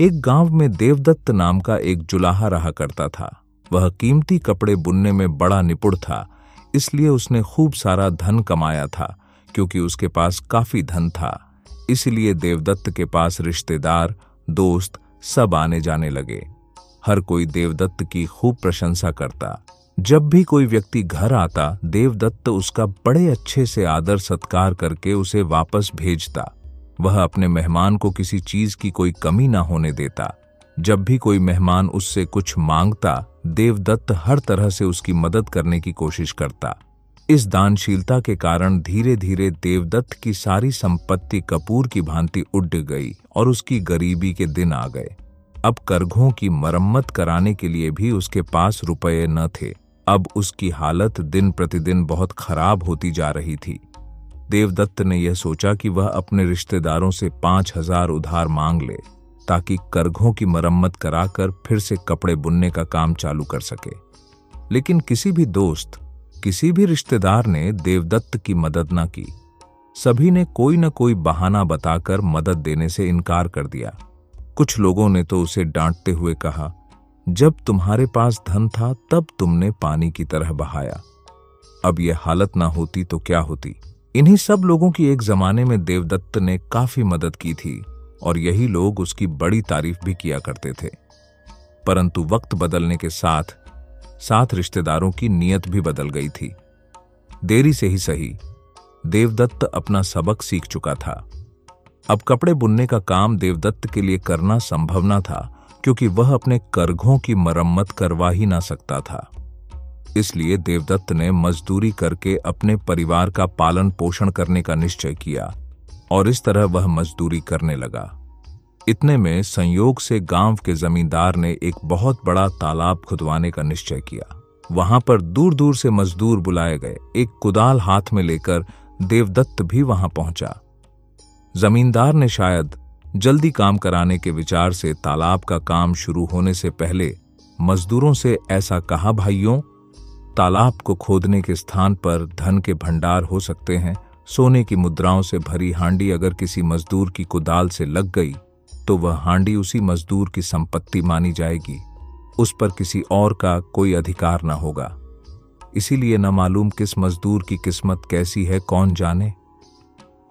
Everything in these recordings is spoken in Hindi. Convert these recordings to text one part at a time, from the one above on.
एक गाँव में देवदत्त नाम का एक जुलाहा रहा करता था। वह कीमती कपड़े बुनने में बड़ा निपुण था, इसलिए उसने खूब सारा धन कमाया था, क्योंकि उसके पास काफ़ी धन था। इसलिए देवदत्त के पास रिश्तेदार, दोस्त सब आने जाने लगे। हर कोई देवदत्त की खूब प्रशंसा करता। जब भी कोई व्यक्ति घर आता, देवदत्त उसका बड़े अच्छे से आदर सत्कार करके उसे वापस भेजता। वह अपने मेहमान को किसी चीज़ की कोई कमी ना होने देता। जब भी कोई मेहमान उससे कुछ माँगता, देवदत्त हर तरह से उसकी मदद करने की कोशिश करता। इस दानशीलता के कारण धीरे धीरे देवदत्त की सारी संपत्ति कपूर की भांति उड़ गई और उसकी गरीबी के दिन आ गए। अब करघों की मरम्मत कराने के लिए भी उसके पास रुपये न थे। अब उसकी हालत दिन प्रतिदिन बहुत खराब होती जा रही थी। देवदत्त ने यह सोचा कि वह अपने रिश्तेदारों से पाँच हज़ार उधार मांग ले, ताकि करघों की मरम्मत कराकर फिर से कपड़े बुनने का काम चालू कर सके। लेकिन किसी भी दोस्त, किसी भी रिश्तेदार ने देवदत्त की मदद न की। सभी ने कोई न कोई बहाना बताकर मदद देने से इनकार कर दिया। कुछ लोगों ने तो उसे डांटते हुए कहा, जब तुम्हारे पास धन था, तब तुमने पानी की तरह बहाया। अब यह हालत ना होती तो क्या होती? इन्हीं सब लोगों की एक जमाने में देवदत्त ने काफ़ी मदद की थी और यही लोग उसकी बड़ी तारीफ़ भी किया करते थे। परंतु वक्त बदलने के साथ साथ रिश्तेदारों की नीयत भी बदल गई थी। देरी से ही सही, देवदत्त अपना सबक सीख चुका था। अब कपड़े बुनने का काम देवदत्त के लिए करना संभव न था, क्योंकि वह अपने करघों की मरम्मत करवा ही ना सकता था। इसलिए देवदत्त ने मजदूरी करके अपने परिवार का पालन पोषण करने का निश्चय किया, और इस तरह वह मजदूरी करने लगा। इतने में संयोग से गाँव के जमींदार ने एक बहुत बड़ा तालाब खुदवाने का निश्चय किया। वहाँ पर दूर दूर से मजदूर बुलाए गए। एक कुदाल हाथ में लेकर देवदत्त भी वहाँ पहुँचा। जमींदार ने शायद जल्दी काम कराने के विचार से तालाब का काम शुरू होने से पहले मजदूरों से ऐसा कहा, भाइयों तालाब को खोदने के स्थान पर धन के भंडार हो सकते हैं। सोने की मुद्राओं से भरी हांडी अगर किसी मजदूर की कुदाल से लग गई तो वह हांडी उसी मजदूर की संपत्ति मानी जाएगी। उस पर किसी और का कोई अधिकार न होगा। इसीलिए न मालूम किस मजदूर की किस्मत कैसी है, कौन जाने।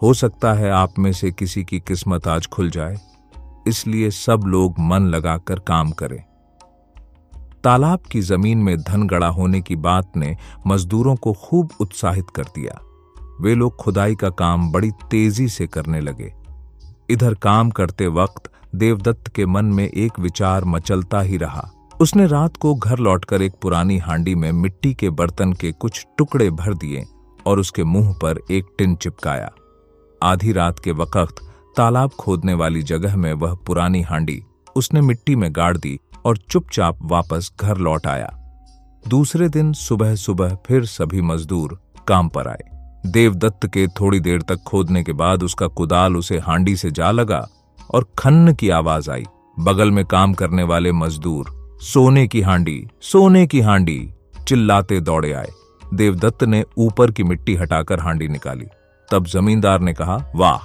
हो सकता है आप में से किसी की किस्मत आज खुल जाए। इसलिए सब लोग मन लगाकर काम करें। तालाब की ज़मीन में धन गड़ा होने की बात ने मजदूरों को खूब उत्साहित कर दिया। वे लोग खुदाई का काम बड़ी तेज़ी से करने लगे। इधर काम करते वक्त देवदत्त के मन में एक विचार मचलता ही रहा। उसने रात को घर लौटकर एक पुरानी हांडी में मिट्टी के बर्तन के कुछ टुकड़े भर दिए और उसके मुँह पर एक टिन चिपकाया। आधी रात के वक्त तालाब खोदने वाली जगह में वह पुरानी हांडी उसने मिट्टी में गाड़ दी और चुपचाप वापस घर लौट आया। दूसरे दिन सुबह सुबह फिर सभी मजदूर काम पर आए। देवदत्त के थोड़ी देर तक खोदने के बाद उसका कुदाल उसे हांडी से जा लगा और खन्न की आवाज़ आई। बगल में काम करने वाले मजदूर, सोने की हांडी, सोने की हांडी, चिल्लाते दौड़े आए। देवदत्त ने ऊपर की मिट्टी हटाकर हांडी निकाली। तब जमींदार ने कहा, वाह,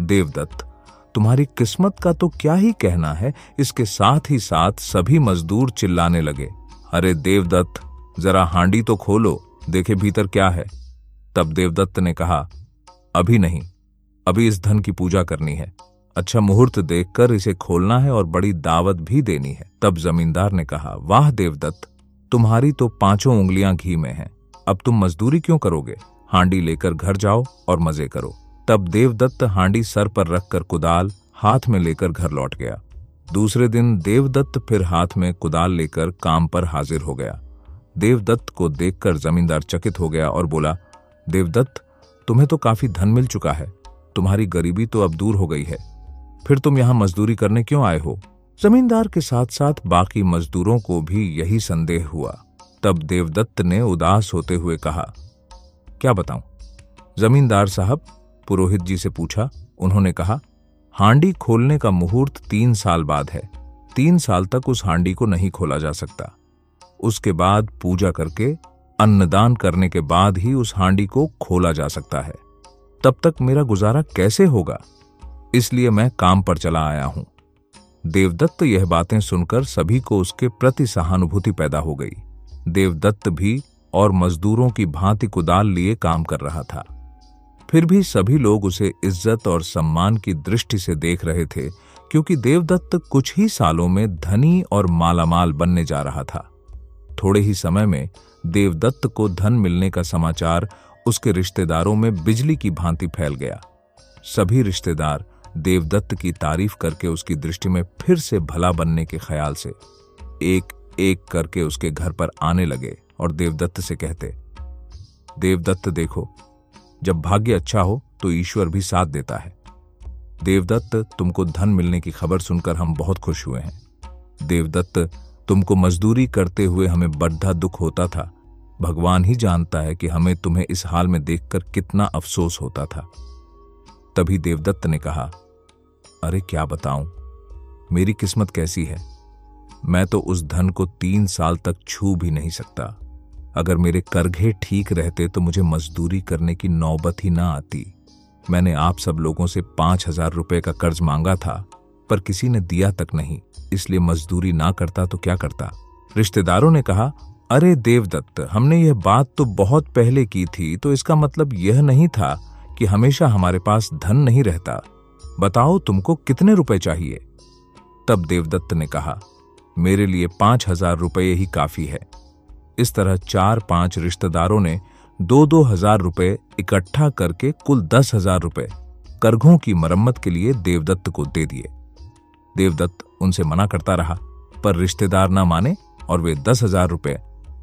देवदत्त तुम्हारी किस्मत का तो क्या ही कहना है? इसके साथ ही साथ सभी मजदूर चिल्लाने लगे। अरे देवदत्त, जरा हांडी तो खोलो, देखे भीतर क्या है। तब देवदत्त ने कहा, अभी नहीं, अभी इस धन की पूजा करनी है। अच्छा मुहूर्त देखकर इसे खोलना है और बड़ी दावत भी देनी है। तब जमींदार ने कहा, वाह देवदत्त, तुम्हारी तो पाँचों उंगलियाँ घी में हैं। अब तुम मजदूरी क्यों करोगे? हांडी लेकर घर जाओ और मज़े करो। तब देवदत्त हांडी सर पर रखकर कुदाल हाथ में लेकर घर लौट गया। दूसरे दिन देवदत्त फिर हाथ में कुदाल लेकर काम पर हाजिर हो गया। देवदत्त को देखकर जमींदार चकित हो गया और बोला, देवदत्त, तुम्हें तो काफ़ी धन मिल चुका है। तुम्हारी गरीबी तो अब दूर हो गई है। फिर तुम यहाँ मजदूरी करने क्यों आए हो? जमींदार के साथ साथ बाकी मजदूरों को भी यही संदेह हुआ। तब देवदत्त ने उदास होते हुए कहा, क्या बताऊँ? जमींदार साहब पुरोहित जी से पूछा। उन्होंने कहा, हांडी खोलने का मुहूर्त तीन साल बाद है। तीन साल तक उस हांडी को नहीं खोला जा सकता। उसके बाद पूजा करके, अन्नदान करने के बाद ही उस हांडी को खोला जा सकता है। तब तक मेरा गुजारा कैसे होगा? इसलिए मैं काम पर चला आया हूँ। देवदत्त यह बातें सुनकर सभी को उसके प्रति सहानुभूति पैदा हो गई। देवदत्त भी और मजदूरों की भांति कुदाल लिए काम कर रहा था। फिर भी सभी लोग उसे इज़्ज़त और सम्मान की दृष्टि से देख रहे थे, क्योंकि देवदत्त कुछ ही सालों में धनी और मालामाल बनने जा रहा था। थोड़े ही समय में देवदत्त को धन मिलने का समाचार उसके रिश्तेदारों में बिजली की भांति फैल गया। सभी रिश्तेदार देवदत्त की तारीफ़ करके उसकी दृष्टि में फिर से भला बनने के ख्याल से एक एक करके उसके घर पर आने लगे और देवदत्त से कहते, देवदत्त देखो जब भाग्य अच्छा हो तो ईश्वर भी साथ देता है। देवदत्त तुमको धन मिलने की खबर सुनकर हम बहुत खुश हुए हैं। देवदत्त, तुमको मजदूरी करते हुए हमें बड्ढा दुख होता था। भगवान ही जानता है कि हमें तुम्हें इस हाल में देखकर कितना अफसोस होता था। तभी देवदत्त ने कहा, अरे, क्या बताऊँ? मेरी किस्मत कैसी है? मैं तो उस धन को तीन साल तक छू भी नहीं सकता। अगर मेरे करघे ठीक रहते तो मुझे मजदूरी करने की नौबत ही ना आती। मैंने आप सब लोगों से पाँच हज़ार रुपए का कर्ज मांगा था, पर किसी ने दिया तक नहीं, इसलिए मजदूरी ना करता तो क्या करता? रिश्तेदारों ने कहा, अरे देवदत्त, हमने यह बात तो बहुत पहले की थी तो इसका मतलब यह नहीं था कि हमेशा हमारे पास धन नहीं रहता। बताओ तुमको कितने रुपए चाहिए? तब देवदत्त ने कहा, मेरे लिए पाँच हज़ार रुपये ही काफ़ी है। इस तरह चार पाँच रिश्तेदारों ने दो दो हज़ार रुपये इकट्ठा करके कुल दस हज़ार रुपये करघों की मरम्मत के लिए देवदत्त को दे दिए। देवदत्त उनसे मना करता रहा, पर रिश्तेदार ना माने और वे दस हज़ार रुपये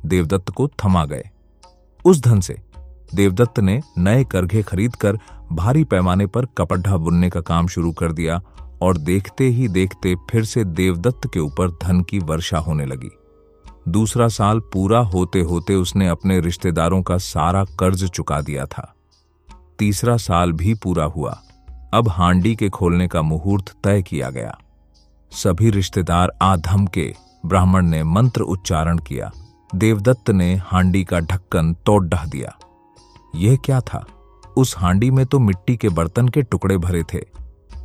देवदत्त को थमा गए। उस धन से देवदत्त ने नए करघे खरीदकर भारी पैमाने पर कपड्ढा बुनने का काम शुरू कर दिया और देखते ही देखते फिर से देवदत्त के ऊपर धन की वर्षा होने लगी। दूसरा साल पूरा होते होते उसने अपने रिश्तेदारों का सारा कर्ज चुका दिया था। तीसरा साल भी पूरा हुआ। अब हांडी के खोलने का मुहूर्त तय किया गया। सभी रिश्तेदार आधम के ब्राह्मण ने मंत्र उच्चारण किया। देवदत्त ने हांडी का ढक्कन तोड़ डह दिया। यह क्या था? उस हांडी में तो मिट्टी के बर्तन के टुकड़े भरे थे।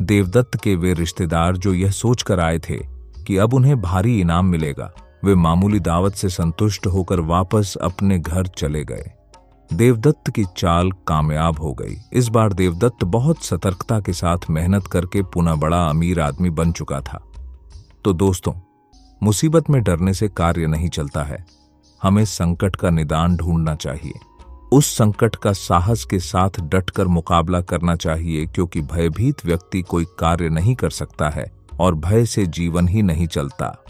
देवदत्त के वे रिश्तेदार जो यह सोचकर आए थे कि अब उन्हें भारी इनाम मिलेगा। वे मामूली दावत से संतुष्ट होकर वापस अपने घर चले गए। देवदत्त की चाल कामयाब हो गई। इस बार देवदत्त बहुत सतर्कता के साथ मेहनत करके पुनः बड़ा अमीर आदमी बन चुका था। तो दोस्तों, मुसीबत में डरने से कार्य नहीं चलता है। हमें संकट का निदान ढूंढना चाहिए। उस संकट का साहस के साथ डटकर मुकाबला करना चाहिए क्योंकि भयभीत व्यक्ति कोई कार्य नहीं कर सकता है और भय से जीवन ही नहीं चलता।